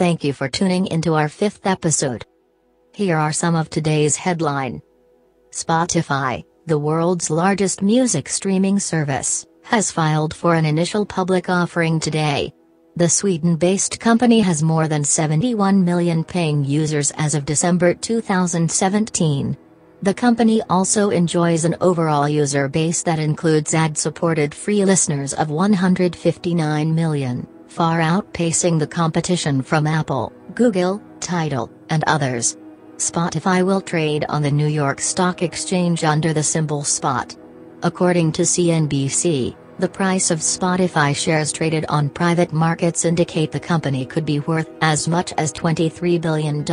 Thank you for tuning into our fifth episode. Here are some of today's headline. Spotify, the world's largest music streaming service, has filed for an initial public offering today. The Sweden based company has more than 71 million paying users as of December 2017. The company also enjoys an overall user base that includes ad supported free listeners of 159 million, far outpacing the competition from Apple, Google, Tidal, and others. Spotify will trade on the New York Stock Exchange under the symbol SPOT. According to CNBC, the price of Spotify shares traded on private markets indicate the company could be worth as much as $23 billion.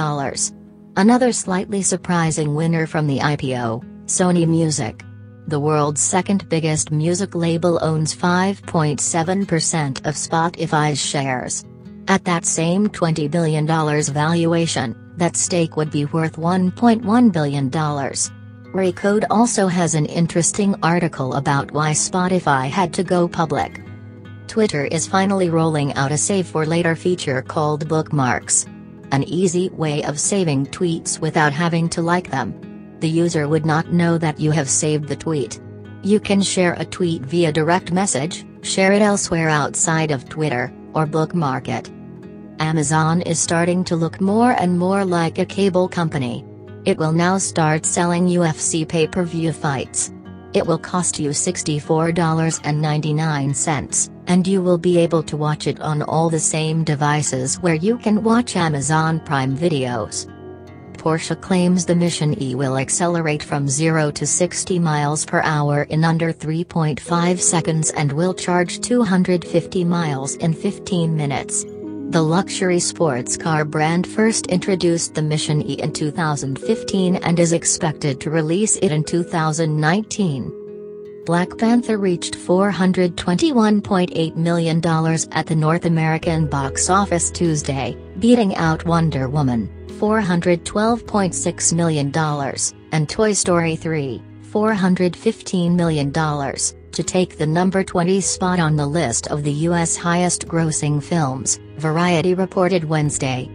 Another slightly surprising winner from the IPO, Sony Music. The world's second biggest music label owns 5.7% of Spotify's shares. At that same $20 billion valuation, that stake would be worth $1.1 billion. Recode also has an interesting article about why Spotify had to go public. Twitter is finally rolling out a save for later feature called Bookmarks. An easy way of saving tweets without having to like them. The user would not know that you have saved the tweet. You can share a tweet via direct message, share it elsewhere outside of Twitter, or bookmark it. Amazon is starting to look more and more like a cable company. It will now start selling UFC pay per view fights. It will cost you $64.99, and you will be able to watch it on all the same devices where you can watch Amazon Prime videos. Porsche claims the Mission E will accelerate from 0 to 60 miles per hour in under 3.5 seconds and will charge 250 miles in 15 minutes. The luxury sports car brand first introduced the Mission E in 2015 and is expected to release it in 2019. Black Panther reached $421.8 million at the North American box office Tuesday, beating out Wonder Woman, $412.6 million, and Toy Story 3, $415 million to take the number 20 spot on the list of the U.S. highest grossing films, Variety reported Wednesday.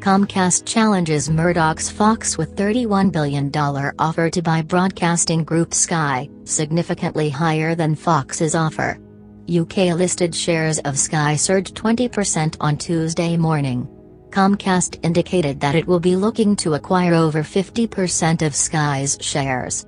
Comcast challenges Murdoch's Fox with $31 billion offer to buy broadcasting group Sky, significantly higher than Fox's offer. UK listed shares of Sky surged 20% on Tuesday morning. Comcast indicated that it will be looking to acquire over 50% of Sky's shares.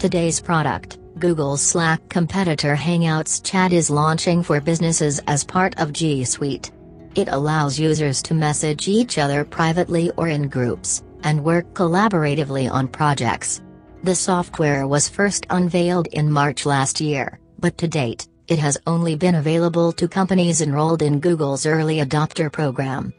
Today's product Google's Slack competitor Hangouts chat is launching for businesses as part of G Suite. It allows users to message each other privately or in groups, and work collaboratively on projects. The software was first unveiled in March last year, but to date, it has only been available to companies enrolled in Google's early adopter program.